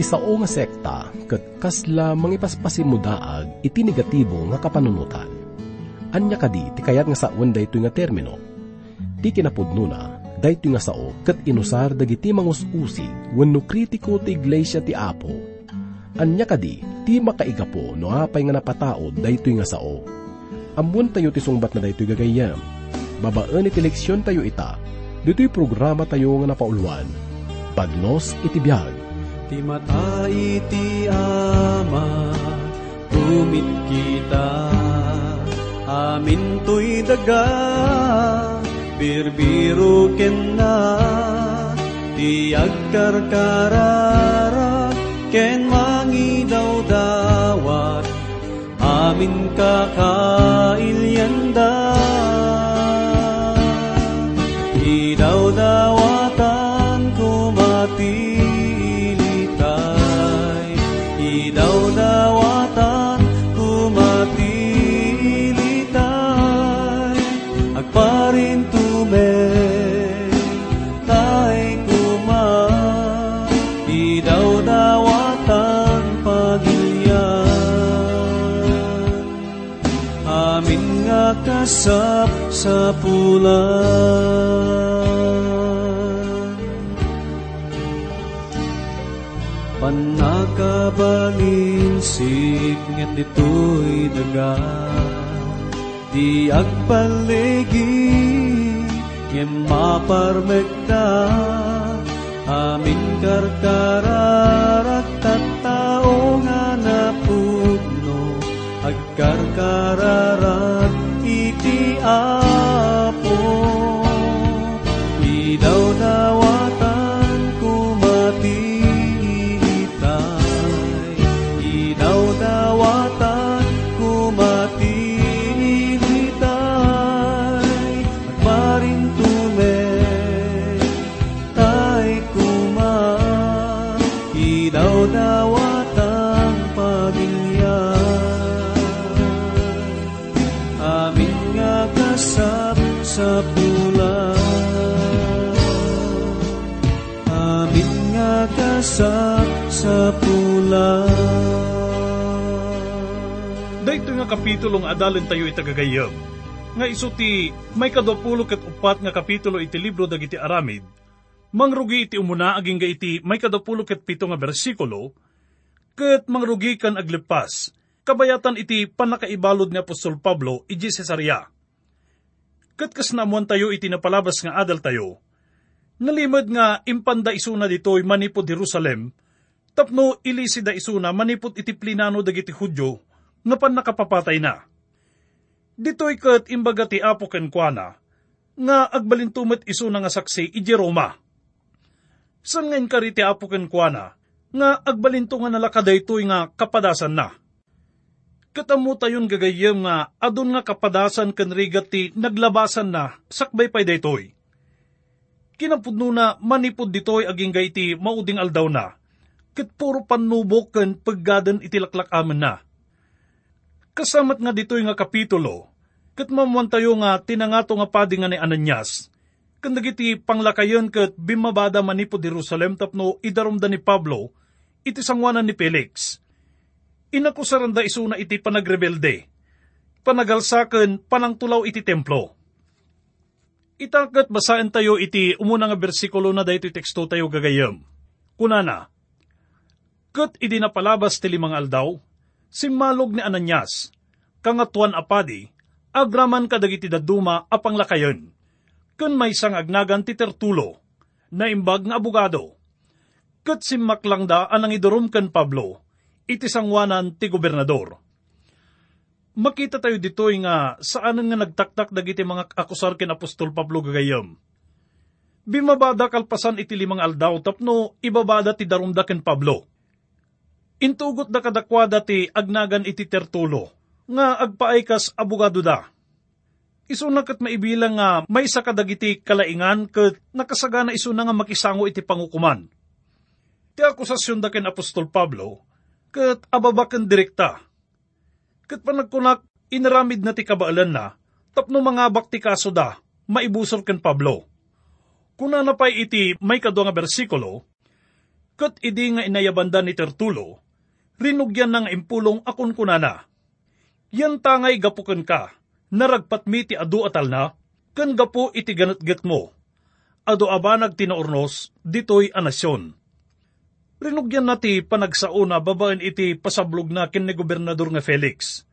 iti sao nga sekta ket kasla mangipaspasin iti negatibo nga kapanunutan. Anya kadi ti kayat nga saon daytoy nga termino. Ti kinapudno na daytoy nga sao ket inusar dagiti mangus-usig wenno kritiko ti iglesia ti Apo. Anya kadi ti makaigapo no apay nga napataod daytoy nga sao. Amun tayo ti sungbat na daytoy gagayam. Babaan iti leksyon tayo ita. Dito'y programa tayo nga napauluan. Pagnos iti biyag. Ti mata iti ama, tumit kita, amin to'y daga, birbiro ken na, ti agkarkarara, ken mangi daw dawat, amin kakailyanda. Sa pulan. Panakabalinsik nget dito'y daga. Di agbaligi Ngem maparmegda Amin karkararat tattao nga napugno. Agkarkararat kapitulong adalin tayo itagagayam. Nga isuti may kadopulo ket upat nga kapitulo iti libro dagiti aramid. Mangrugi iti umuna aging ga iti may kadopulo ket pito nga bersikulo. Ket mangrugi kan aglepas. Kabayatan iti panakaibalod ni Apostol Pablo iji Cesarea. Ket kas naamuan tayo iti napalabas nga adal tayo. Nalimod nga impanda isuna ditoy manipod Jerusalem, tapno ilisida isuna manipod iti plinano dagiti Hudyo, nga pan nakapapatay na. Dito'y kat imbaga ti Apo kenkwana, nga agbalintumet iso nga saksi iji Roma. San ngayon kari ti Apo kenkwana, nga agbalinto nga nalakaday to'y nga kapadasan na. Katamu tayon gagayem nga adun nga kapadasan ken rigat ti naglabasan na sakbay pay daytoy. Kinapudno na manipod ditoy aging gay ti mauding aldaw na, ket puro panubok ken paggadan itilaklak amen na. Kasamat nga ditoy nga kapitulo, ket mamuan tayo nga tinangato nga padi nga ni Ananias, ken dagiti panglakayon ket bimabada manipod Jerusalem tapno idarumda ni Pablo, iti sangwanan ni Felix. Inakusaranda isuna iti panagrebelde, panagalsaken panangtulaw iti templo. Itakat basaen tayo iti umuna nga bersikulo na dayto teksto tayo gagayam. Kunana, Kat idi napalabas ti limang aldaw, simmalog ni Ananias, kangatuan apadi, agraman kadagiti daduma apang lakayon. Kun may sang agnagan ti Tertulo, na imbag nga abogado. Kat simmaklang da anang idurum kan Pablo, iti sangwanan ti gobernador. Makita tayo ditoy nga saan nga nagtaktak dagiti mga akusar ken Apostol Pablo gagayam. Bimabada kalpasan iti limang aldaw tapno ibabada ti darumda ken Pablo. Intugot da kadakwada ti agnagan iti tertulo, nga agpaaykas abogado da. Isuna kat maibilang nga may sa kadagiti kalaingan kat nakasagana isuna nga makisango iti pangukuman. Ti akusasyon da ken Apostol Pablo, kat ababaken direkta. Kat panagkunak inaramid na ti kabaalan na, tapno mga bakti kaso da, maibusor ken Pablo. Kuna na pa'y iti may kadwa nga bersikulo, Kat idi nga inayabanda ni Tertulo, rinugyan ng impulong akon kunana. Yan tangay gapukan ka, naragpat mi ti adu atal na, kan gapo iti ganatgat mo. Ado abanag tinaurnos, ditoy anasyon. Rinugyan na ti panagsauna babaen iti pasablog na kin gobernador nga Felix.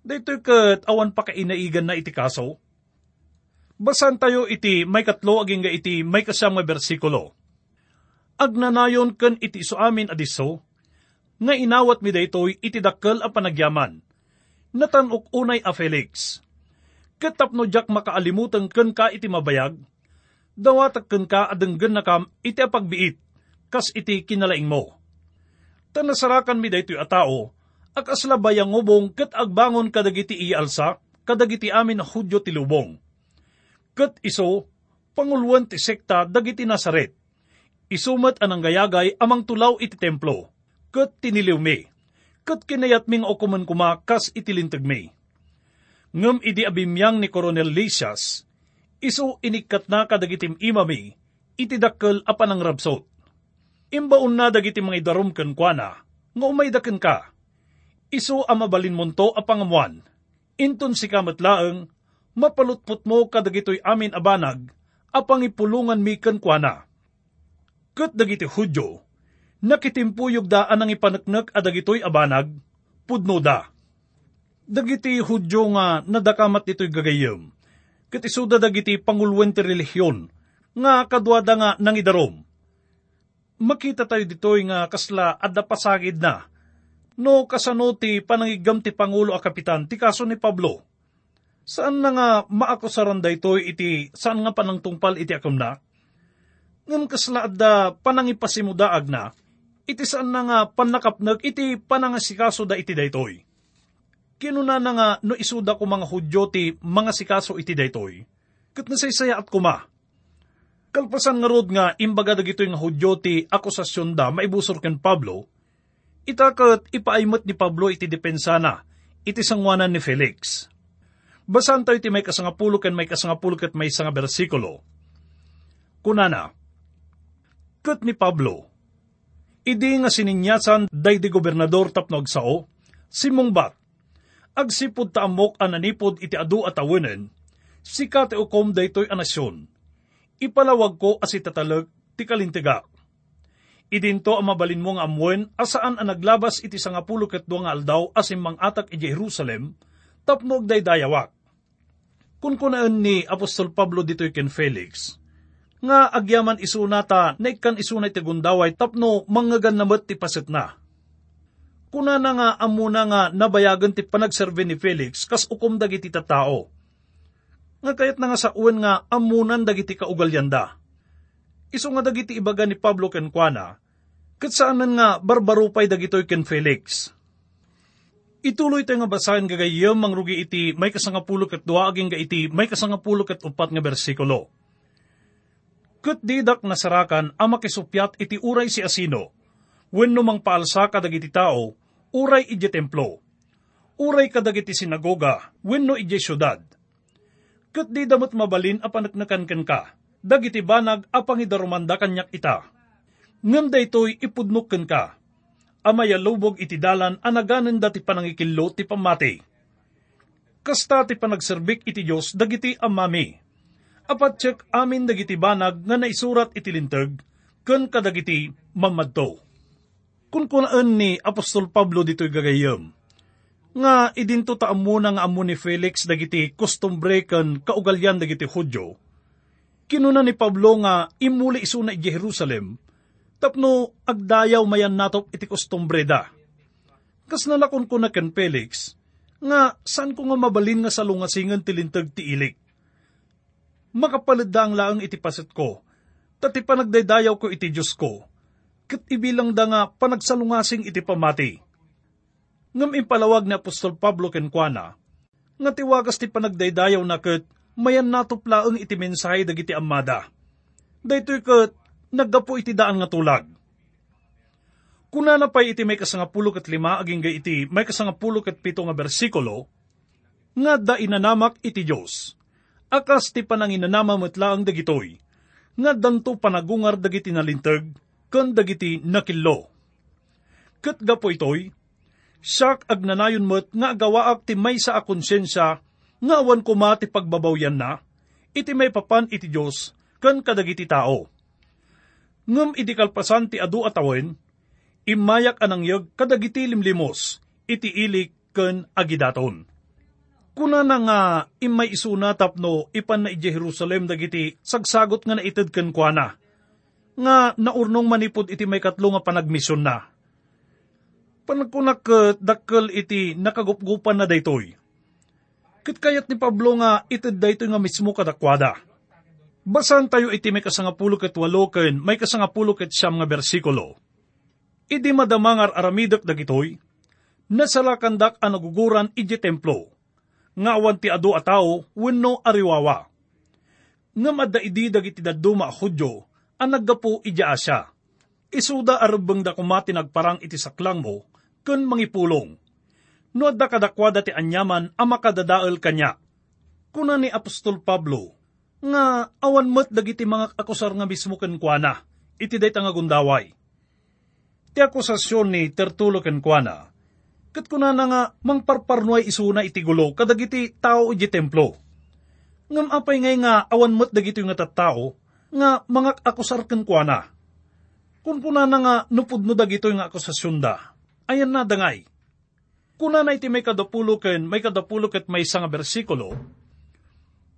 Dito'y kat awan pa kainaigan na iti kaso. Basan tayo iti may katlo aging nga iti may kasam nga bersikulo. Agnanayon ken iti so amin adiso, nga inawat mi daytoy iti dakkel a panagyaman. Natanok unay a Felix. Katapno jak makaalimutan ken ka iti mabayag, dawatak ken ka adenggen na kam iti apagbiit, kas iti kinalaing mo. Tanasarakan mi daytoy a tao, ak asla bayang ngubong kat agbangon kadagiti ialsa, kadagiti amin hudyo ti lubong. Kat iso, panguluan ti sekta dagiti Nazaret. Isumat anang gayagay amang tulaw iti templo. Kat tiniliw mi. Kat kinayat ming okuman kuma kas itilintag mi. Ngam idi abimyang ni Coronel Lysias, iso inikat na kadagitim imami, iti dakkel apan ang rabsot. Imbaon na dagiti mga idarom ken kuana, nga umay daken ka. Iso amabalin monto a pangamuan. Inton si kamatlaeng, mapalutpot mo kadagitoy amin abanag, apang ipulungan mi ken kuana. Kat dagiti hudyo, nakitimpuyog daan ang ipanaknak adagitoy abanag, pudno da. Dagiti hudyo nga nadakamat dito'y gagayem, kat isuda dagiti pangulwen ti relihiyon, nga kadwada nga nangidarom. Makita tayo dito'y nga kasla adda pasagid na, no kasano ti panangigam ti Pangulo a Kapitan ti kaso ni Pablo. Saan na nga maakusaran da ito'y iti saan nga panang tungpal iti akam na? Ngam kasla adda panangipasimudaag na, iti saan na nga panakapnag iti panangasikaso da iti daytoy. Kinuna na nga no isuda ko mga hudyo ti mga sikaso iti daytoy, kat nasaysaya at kuma. Kalpasan nga rod nga imbaga dagito nga hudyo ti akusasyon da maibusor ken Pablo, itakat ipaimot ni Pablo iti depensa na, iti sangwanan ni Felix. Basan tayo iti may kasangapulo ken may kasangapulo ket may sanga bersikulo. Kunana, Kat ni Pablo, idi nga sininyasan day di gobernador tapno agsao, simong bat, agsipod ta amok ananipod iti adu at awinan, si kate ukom daytoy anasyon, ipalawag ko as itatalag ti kalintiga. Idinto ang mabalin mo nga amwen asaan ang naglabas iti sangapulo ket nga aldaw asim mang atak iti Jerusalem, tapnog day dayawak. Kun kunaan ni Apostol Pablo dito'y ken Felix, nga agyaman isunata na ikan isunay ti gundaway tapno manggagan namat ti paset na. Kuna na nga amuna nga nabayagan ti panagserve ni Felix kas ukom dagiti tatao. Nga kayat na nga sa uwan nga amunan dagiti kaugalyanda. Iso nga dagiti ibaga ni Pablo ken Kuana, kat saanan nga barbarupay dagitoy ken Felix. Ituloy tayo nga basahin gagayam mangrugi iti may kasangapulo ket dua aging ga iti may kasangapulo ket upat nga bersikulo. Kat didak nasarakan ang makisupyat iti uray si asino, wenno mang paalsa kadagiti tao, uray iti templo. Uray kadagiti sinagoga, wenno iti syudad. Kat di damot mabalin a panaknakan ken ka, dagiti banag a pangidarumanda kanyak ita. Ngam daytoy ipudnok ken ka, amaya lubog iti dalan anaganen dati panangikillo ti pamati. Kasta ti panagserbik iti Diyos dagiti amami. Apat check amin dagiti banag nga naisurat iti lintag, ken kadagiti mamadto. Kun kunaan ni Apostol Pablo dito'y gagayam, nga idinto ta muna nga amo ni Felix dagiti kustombre ken kaugalyan dagiti Hudyo, kinuna ni Pablo nga imuli isuna iti Jerusalem, tapno agdayaw mayan natop iti kustombre da. Kas nalakon ko na ken Felix, nga saan ko nga mabalin nga salungasingan tilintag ti ilik. Makapalad da ang laang iti paset ko, tati panagdaydayaw ko iti Diyos ko, kat ibilang da nga panagsalungasing iti pamati. Ngam impalawag ni Apostol Pablo ken Kuana, nga tiwagas ti panagdaydayaw na kat mayan natuplaang iti mensahe dagiti amada. Daytoy kat naggapo iti daan nga tulag. Kuna na pa'y iti may kasangapulo kat lima aging iti may kasangapulo kat pito nga bersikulo, nga da inanamak iti Diyos. Akas ti pananginanama matlaang dagitoy, nga danto panagungar dagiti nalintag, ken dagiti nakillo. Ket gapo itoy, siyak ag nanayon met nga gawaak ti may sa akonsensya nga awan ko ti pagbabawyan na, iti may papan iti Diyos, ken kadagiti tao. Ngem iti kalpasan ti adu atawen, imayak anang yag kadagiti limlimos, iti ilik ken agidaton. Kuna na nga imay isuna tapno ipan na iti Jerusalem dagiti sagsagot nga naited ken kuana, nga naurnong manipod iti may katlo nga panagmisyon na. Panagkunak dakkel iti nakagupgupan na daytoy Kit kayat ni Pablo nga itid dayto nga mismo kadakwada. Basan tayo iti may kasangapulo ket walo ken may kasangapulo ket siyam nga bersikulo. Idi madamangar aramidok dagitoy, nasalakandak ang naguguran iji templo, nga awan ti adu a tao wenno ariwawa. Nga madda idi dagiti daduma a hudyo, ang naggapo iji asya. Isuda arubang da kumati nagparang iti saklang mo, kun mangipulong no adda kadakwada ti anyaman a makadadael kanya. Kuna ni Apostol Pablo, nga awan met dagiti mga akusar nga mismo ken kuana, iti dayta nga gundaway. Ti akusasyon ni Tertulo ken ket kuna na nga mangparparnuay isuna iti gulo kadagiti tao iti templo. Ngam apay ngay nga awan met dagiti nga tattao, nga mga akusar ken kuana. Kun kuna na nga nupudno dagito nga akusasyon da, ayan na dangay Kuna na iti may kadapulo ken may kadapulo ket may nga bersikulo,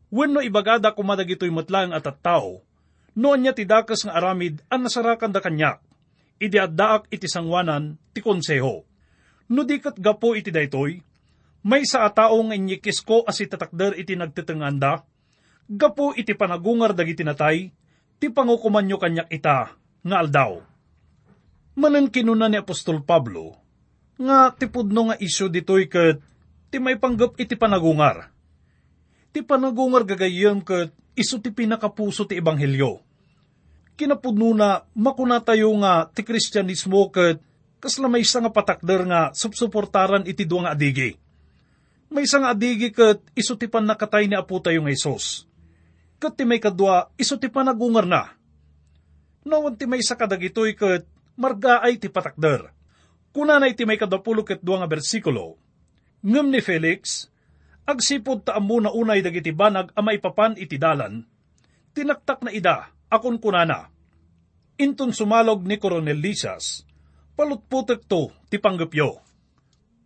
wenno ibagada kumadagitoy matlang at at tao, noon niya ti dakas nga aramid an nasarakan da kanya, idi addaak iti sangwanan ti konseho. No dikat gapo iti daytoy, may sa atao nga inyikis ko as itatakder iti nagtitenganda, gapo iti panagungar dagiti natay, ti pangukumanyo kanyak ita, nga aldaw. Manan kinuna ni Apostol Pablo, nga tipudno nga isyo ditoy ket ti may panggap iti panagungar. Ti panagungar gagayem ket iso ti pinakapuso ti ebanghelyo. Kinapudno na makuna tayo nga ti kristyanismo ket kasla may nga patakder nga subsuportaran iti duwa nga adigi. May nga adigi ket iso ti panakatay ni apo tayo nga Isos. Ket ti may kadwa iso ti panagungar na. Nawan ti may isa kadagitoy ket margaay ti patakder Kuna na iti may kadapulo ket nga bersikulo, ngem ni Felix, agsipod ta na unay dagiti banag a maipapan iti dalan, tinaktak na ida, akon kunana. Inton sumalog ni Coronel Lisas, palutputek to ti panggapyo.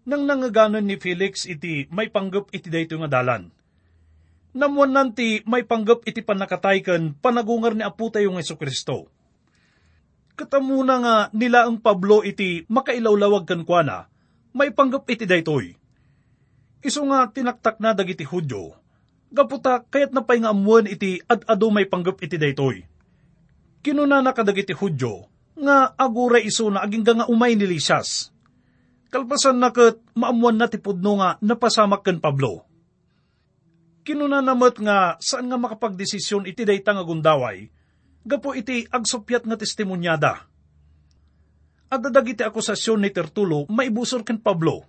Nang nangaganon ni Felix iti may panggap iti dayto nga dalan. Namuan nanti may panggap iti panakatay ken panagungar ni Apo tayo ng Kristo katamuna nga nila ang Pablo iti makailawlawag kan kuana, may panggap iti daytoy. Iso nga tinaktak na dagiti Hudyo, gaputa kayat napay nga amuan iti ad-ado may panggap iti daytoy. Kinuna na kadagiti Hudyo, nga agura iso na aging nga umay ni Lisias. Kalpasan na kat maamuan na tipudno nga napasamak kan Pablo. Kinuna namat nga saan nga makapagdesisyon iti dayta nga gundaway, gapo iti agsupyat nga testimonyada. Adadag iti akusasyon ni Tertulo maibusor ken Pablo.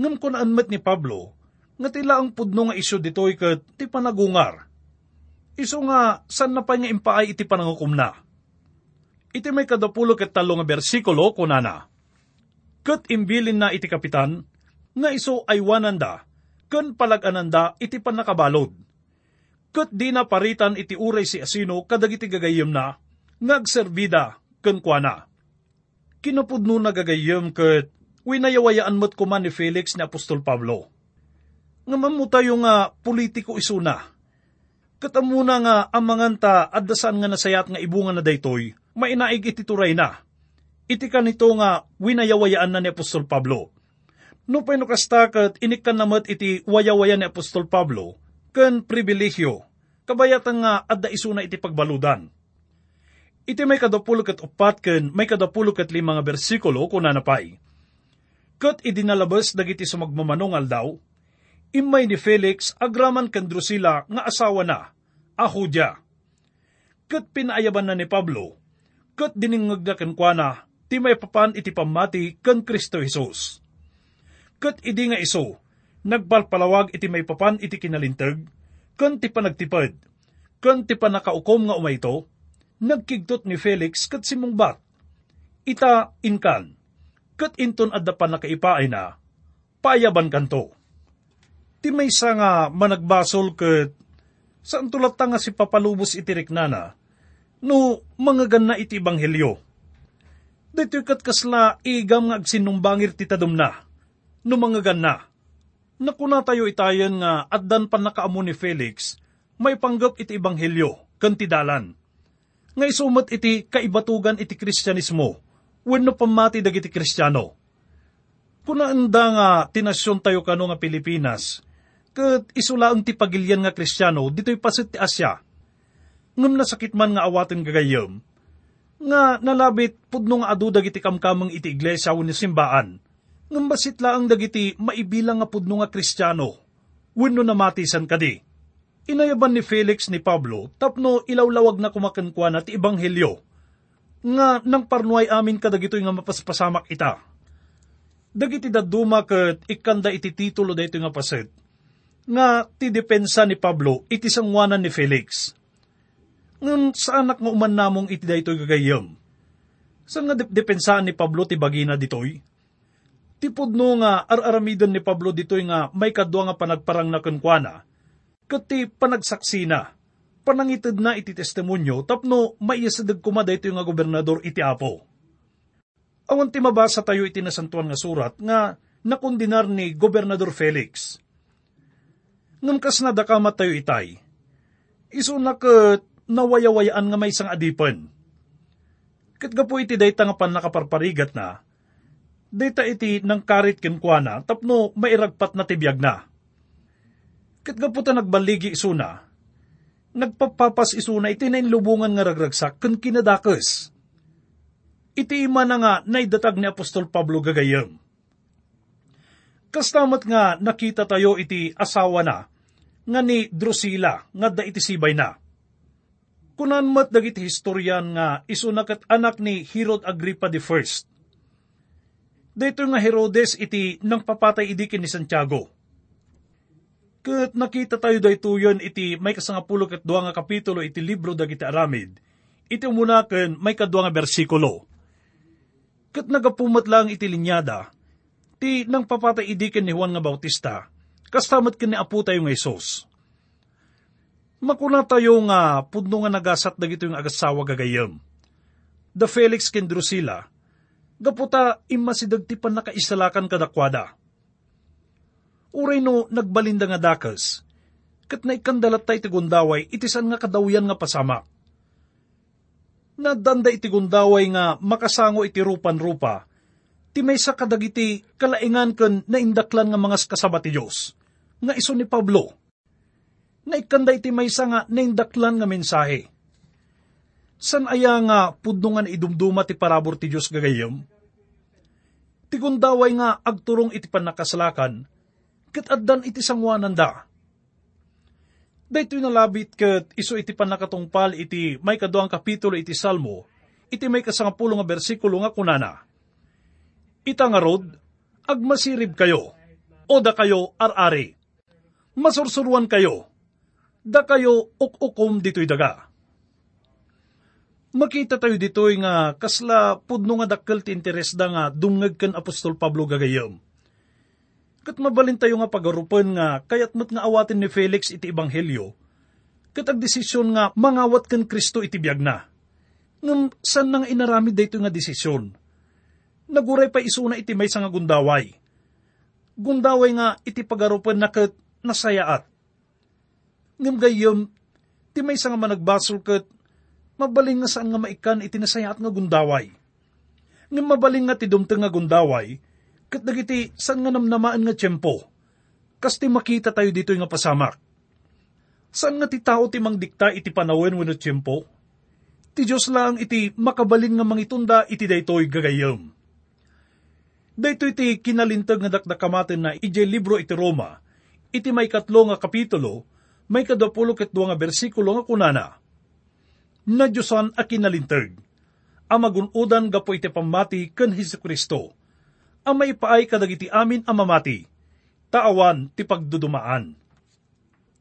Ngam ko naanmet ni Pablo, nga tila ang pudno nga isyo ditoy ket ti panagungar. Iso nga san na pa nga impaay iti panangukum na. Iti may kadapulo ket talo nga bersikulo kunana. Ket imbilin na iti kapitan, nga iso ay wananda, ken palagananda iti panakabalod kat di na paritan iti uray si asino kadagiti gagayem na, ngagserbida ken kuana. Kinapudno na gagayem kat winayawayaan mo't kuman ni Felix ni Apostol Pablo. Nga mamu tayo nga politiko isuna. Katamuna nga amanganta addasan nga nasayat nga ibungan na daytoy, mainaig iti turay na. Iti kanito nga winayawayaan na ni Apostol Pablo. No pa'y kastakat inikkan namat iti wayawayan ni Apostol Pablo, ken pribilehyo, kabayatan nga adda isuna iti pagbaludan. Iti may kadapulo kat upat ken may kadapulo kat lima nga bersikulo kuna napay. Kat idinalabas dagiti sumagmamanongal daw, imay ni Felix agraman kan Drusilla nga asawa na, ahudya. Kat pinaayaban na ni Pablo, kat diningag na kenkwana, ti may papan iti pamati kan Kristo Jesus. Kat idi nga iso, nagbalpalawag iti may papan iti kinalintag, kan ti panagtipad, kan ti panakaukom nga umayto, nagkigtot ni Felix kat simungbat. Ita inkan, kat inton adda pa nakaipaay na, payaban kanto. Ti may nga managbasol kat saan tulat nga si papalubos itirik nana, no mga ganna iti banghelyo. Dito kat kasla igam nga agsinumbangir ti tadom na, no mga ganna. Nakuna tayo itayan nga addan pa nakaamo ni Felix, may panggap iti ebanghelyo, kantidalan. Nga isumat iti kaibatugan iti kristyanismo, wenno pamati dagiti kristyano. Kuna anda nga tinasyon tayo kano nga Pilipinas, kat isulaang ti pagilyan nga kristyano, dito'y pasit ti Asya. Ngam nasakit man nga awaten gagayam, nga nalabit pudno nga adu dagiti kamkamang iti iglesia wenno simbaan, ngam basit laang dagiti maibilang nga pudno nga kristyano, wenno namatisan kadi Inayaban ni Felix ni Pablo, tapno ilawlawag na kumakankwan at ibanghelyo, nga nang parnuay amin kadagitoy nga mapaspasamak ita. Dagiti daduma kat ikanda iti titulo dito nga paset, nga ti depensa ni Pablo iti sangwanan ni Felix. Ngan sa anak nga uman namong iti daytoy gagayam. Saan nga depensaan ni Pablo ti bagina ditoy? Tipod no nga ar-aramidon ni Pablo ditoy nga may kadwa nga panagparang na kunkwana, Kati panagsaksina, panangitid na iti testimonyo, tapno maiyasadag kumada ito yung nga gobernador iti apo. Awan ti mabasa tayo iti nasantuan nga surat nga nakundinar ni Gobernador Felix. Ngam kas na dakamat tayo itay, iso na kat nawayawayaan nga may isang adipan. Kat gapo iti dayta nga pan nakaparparigat na, dayta iti nang karit kinkwana tapno mairagpat na tibiyag na Kat gaputa nagbaligi isuna, nagpapapas isuna iti na inlubungan nga ragragsak kan kinadakes. Iti ima na nga naidatag ni Apostol Pablo gagayam. Kastamat nga nakita tayo iti asawa na, nga ni Drusilla, nga da iti sibay na. Kunan mat dagiti historian nga isunakat anak ni Herod Agrippa the First. Dito nga Herodes iti nang papatay idikin ni Santiago Kat nakita tayo daytoyon iti may kasangapulo kat duwa nga kapitulo iti libro dagiti aramid. Iti umunaken may kadwa nga bersikulo. Kat nagapumat lang iti linyada, ti nang papatay idiken ni Juan nga Bautista, kastamat ken ni Apo tayo nga Isos. Makuna tayo nga pudno nga nagasat dagito yung agasawa gagayam. Da Felix ken Drusilla, gaputa imasidag ti pan nakaisalakan kadakwada Uray no nagbalinda nga dakas, kat na ikandalat tayo tigundaway, itisan nga kadawyan nga pasama. Nadanda iti gundaway nga makasango iti rupan-rupa, ti may sa kadagiti kalaingan ken na indaklan nga mga kasaba ti Diyos, nga iso ni Pablo. Na ikanda iti may sa nga naindaklan nga mensahe. San aya nga pudnungan idumduma ti parabor ti Diyos gagayam? Ti gundaway nga agturong iti panakaslakan, kat addan iti sangwanan da. Dahito nalabit kat iso iti panakatungpal iti may kaduang kapitulo iti Salmo, iti may kasangapulo nga bersikulo nga kunana. Ita nga rod, agmasirib kayo, o da kayo ar-ari. Masursuruan kayo, da kayo uk-ukom dito'y daga. Makita tayo dito'y nga kasla pudno nga dakkel ti interes da nga dungag kan Apostol Pablo gagayom Kat mabalin tayo nga pagarupan nga, kayat mat nga awatin ni Felix iti ebanghelyo, kat ag desisyon nga mangawat kan Kristo iti biyag na. Ngam, san nang inaramid dayto nga desisyon? Naguray pa isuna iti may nga gundaway. Gundaway nga iti pagarupan na kat nasayaat. Ngam gayom, ti may nga managbasol kat mabaling nga saan nga maikan iti nasayaat nga gundaway. Ngam mabaling nga ti dumteng nga gundaway, Kat dagiti san nga namnamaan nga tiyempo, kasti makita tayo dito nga pasamak. San nga ti tao ti mangdikta iti panawen wano tiyempo? Ti Diyos lang iti makabalin nga mangitunda iti daytoy gagayam. Dayto iti kinalintag nga dakdakamaten na ije libro iti Roma, iti may katlo nga kapitulo, may kadapulo ket nga bersikulo nga kunana. Na Diyosan a kinalintag, amagunudan gapo iti pamati ken Hesus Kristo ang maipaay kadagiti amin ang mamati, taawan ti pagdudumaan.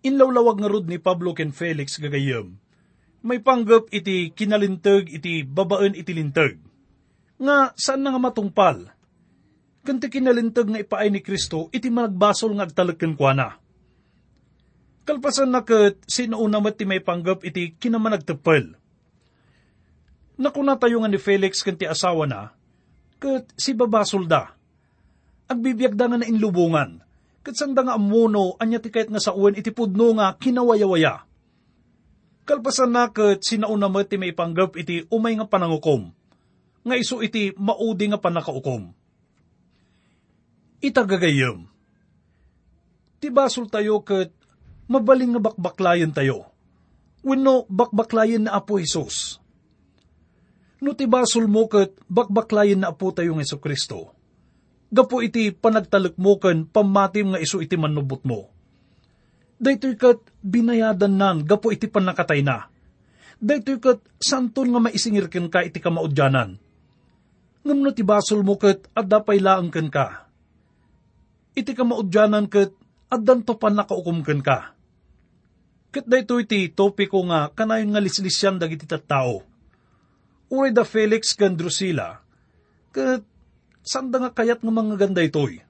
Inlawlawag nga rod ni Pablo ken Felix gagayem, May panggap iti kinalintag iti babaan iti lintag. Nga saan na nga matungpal? Kanti kinalintag nga ipaay ni Kristo iti managbasol nga agtalagkan kwa. Kalpasan na kat sinuuna ti may panggap iti kinamanagtapal. Nakuna tayo nga ni Felix kanti asawa na, kat si babasol da. Agbibiyag da nga na inlubungan, kat sanda nga amuno anya ti kahit nga sa uwan iti pudno nga kinawayawaya. Kalpasan na kat sinauna ti may panggap iti umay nga panangukom, nga iso iti maudi nga panakaukom. Itagagayam. Ti basol tayo kat mabaling nga bakbaklayan tayo. Wino bakbaklayan na Apo Isos. No ti basol mo kat bakbaklayan na Apo tayo ng Iso Kristo. Gapo iti panagtalak mo kan pamatim nga iso iti manubot mo. Daytoy kat binayadan nan gapo iti panakatay na. Daytoy kat santon nga maisingir ken ka iti kamaudyanan. Ngam no ti basol mo kat adda laang ken ka. Iti kamaudyanan kat addan to pan nakaukum ken ka. Kat daytoy ti topiko nga kanayon nga lislisyan dagiti tattao. Uri da Felix kan Drusilla, kat sanda nga kayat nga mga ganda itoy.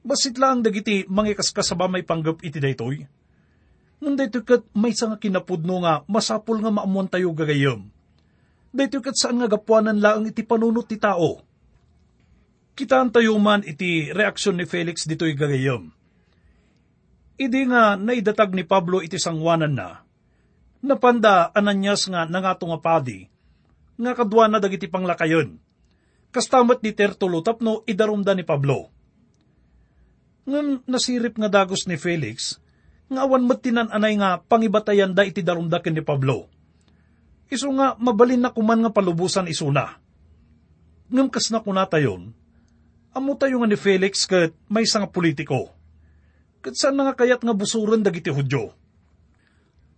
Basit lang dagiti mangikas kasaba may panggap iti daytoy. Nung daytoy kat may nga kinapudno nga masapul nga maamuan tayo gagayam. Daytoy kat saan nga gapuanan lang iti panunot ti tao. Kitaan tayo man iti reaksyon ni Felix dito'y gagayam. Idi nga naidatag ni Pablo iti sangwanan na, napanda ananyas nga nangatong apadi, nga kadwa na dagiti panglakayon Kastamat ni Tertulo tapno idarumda ni Pablo. Ngan nasirip nga dagos ni Felix, nga awan matinan anay nga pangibatayan da iti darumdaken ni Pablo. Iso nga mabalin na kuman nga palubusan isuna. Ngam kas na kunatayon, amo tayo nga ni Felix kat may nga politiko. Kat saan nga kayat nga busuran dagiti Hudyo?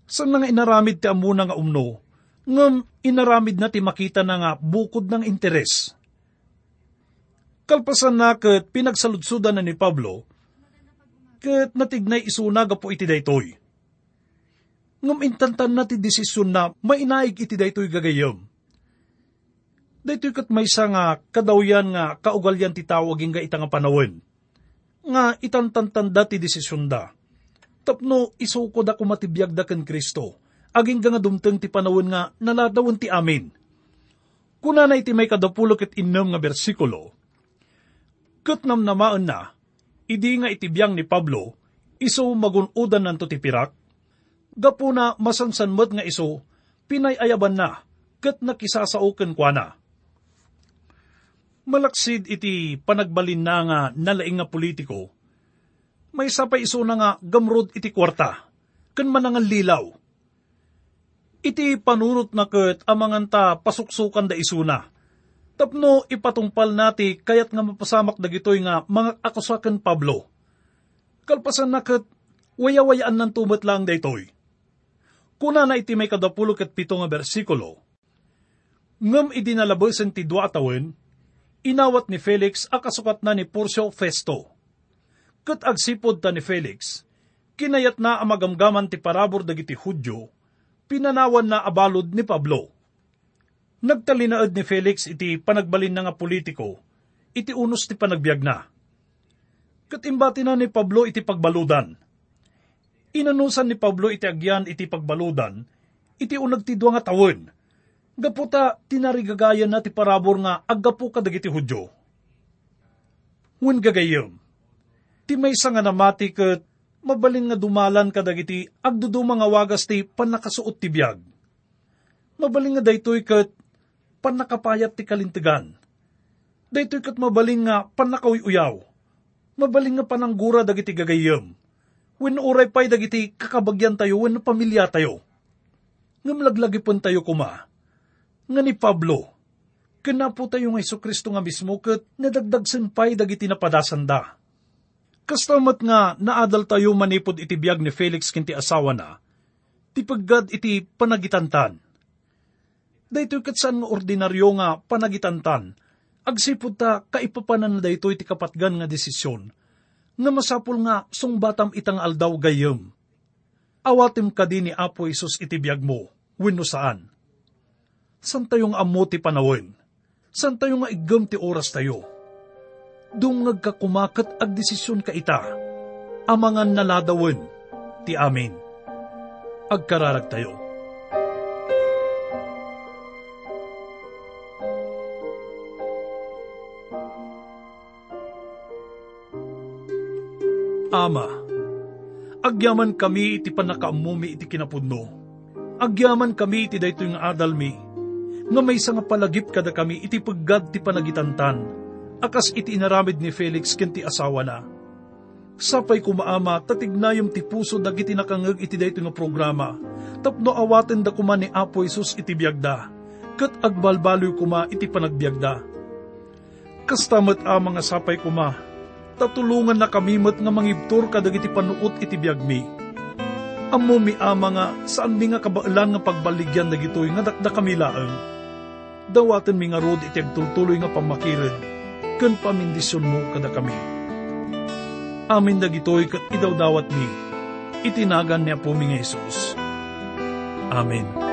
Saan nga inaramid ti amuna nga umno, ngam inaramid na ti makita na nga bukod ng interes Kalpasan na kat pinagsaludsudan na ni Pablo, kat natignay isuna po iti daytoy. Ngam intantan na ti desisyon na mainaig iti daytoy gagayam. Daytoy kat may nga kadawyan nga kaugalyan ti ita nga panawin. Nga itantantan ti desisyon da. Tapno isuko da kumatibiyag da kan Kristo. Aging nga dumteng ti panawin nga naladawon ti amin. Kuna na iti may kadapulok at inam nga bersikulo, Kutnam namaan na, idi nga itibiyang ni Pablo, iso magunudan nanto ti pirak, gapo na nga iso, pinayayaban na, kat nakisasauken kwa na. Malaksid iti panagbalin na nga nalaing nga politiko, may sapay iso na nga gamrod iti kwarta, kan manangan lilaw. Iti panunot na kat amanganta pasuksukan da isuna, Tapno ipatungpal nati kayat nga mapasamak dagitoy nga mga akusakan Pablo. Kalpasan na kat wayawayaan ng tumat lang daytoy. Kuna na iti may kadapulo kat pito nga bersikulo. Ngam idinalabasan ti dua atawin, inawat ni Felix akasukat na ni Porcio Festo. Kat agsipod ta ni Felix, kinayat na amagamgaman ti parabor dagiti Hudyo, pinanawan na abalod ni Pablo Nagtalinaad ni Felix iti panagbalin na nga politiko, iti unos ti panagbiag na. Katimbati na ni Pablo iti pagbaludan. Inanusan ni Pablo iti agyan iti pagbaludan, iti unag ti nga tawon. Gaputa tinarigagayan na ti parabor nga aggapu kadagiti hudyo. Hun gagayom, ti may nga namati kat mabaling nga dumalan kadagiti agduduma nga wagas ti panakasuot ti biyag. Mabaling nga daytoy kat panakapayat ti kalintigan. Daytoy kat mabaling nga panakawi-uyaw. Mabaling nga pananggura dagiti gagayam. When uray pa'y dagiti kakabagyan tayo, when pamilya tayo. Ngam laglagipon tayo kuma. Nga ni Pablo, kanapo tayo ng Iso Kristo nga mismo kat nadagdag senpay dagiti napadasan da. Kastamat nga naadal tayo manipod iti biyag ni Felix kinti asawa na, ti paggad iti panagitantan daytoy katsan nga ordinaryo nga panagitantan, agsipod ta kaipapanan na daytoy ti kapatgan nga desisyon, nga masapul nga sungbatam itang aldaw gayem. Awatim ka din ni Apo Isus itibiyag mo, wenno saan. San tayong amo ti panawin? San tayo nga igam ti oras tayo? Dungag ka kumakat ag desisyon ka ita, amangan naladawen, ti amin. Agkararag tayo. Ama, agyaman kami iti panakaamumi iti kinapudno. Agyaman kami iti dayto nga adalmi, nga may nga palagip kada kami iti paggad ti panagitantan, akas iti inaramid ni Felix ken ti asawa na. Sapay kumaama, tatignayom ti puso dagiti nakangag iti dayto nga programa, tapno awaten da kuma ni Apo Isus iti biyagda, kat agbalbaloy kuma iti panagbiagda. Kastamat a mga sapay kuma, tatulungan na kami met nga mangibtur kadag iti panuot iti biyagmi. Amo mi ama nga saan mi nga kabailan nga pagbaligyan na gitoy nga dakda kami laeng. Dawaten mi nga rod iti agtultuloy nga pamakiren, ken pamindisyon mo kada kami. Amin na gitoy kat idawdawat mi, itinagan niya po mi nga. Amen.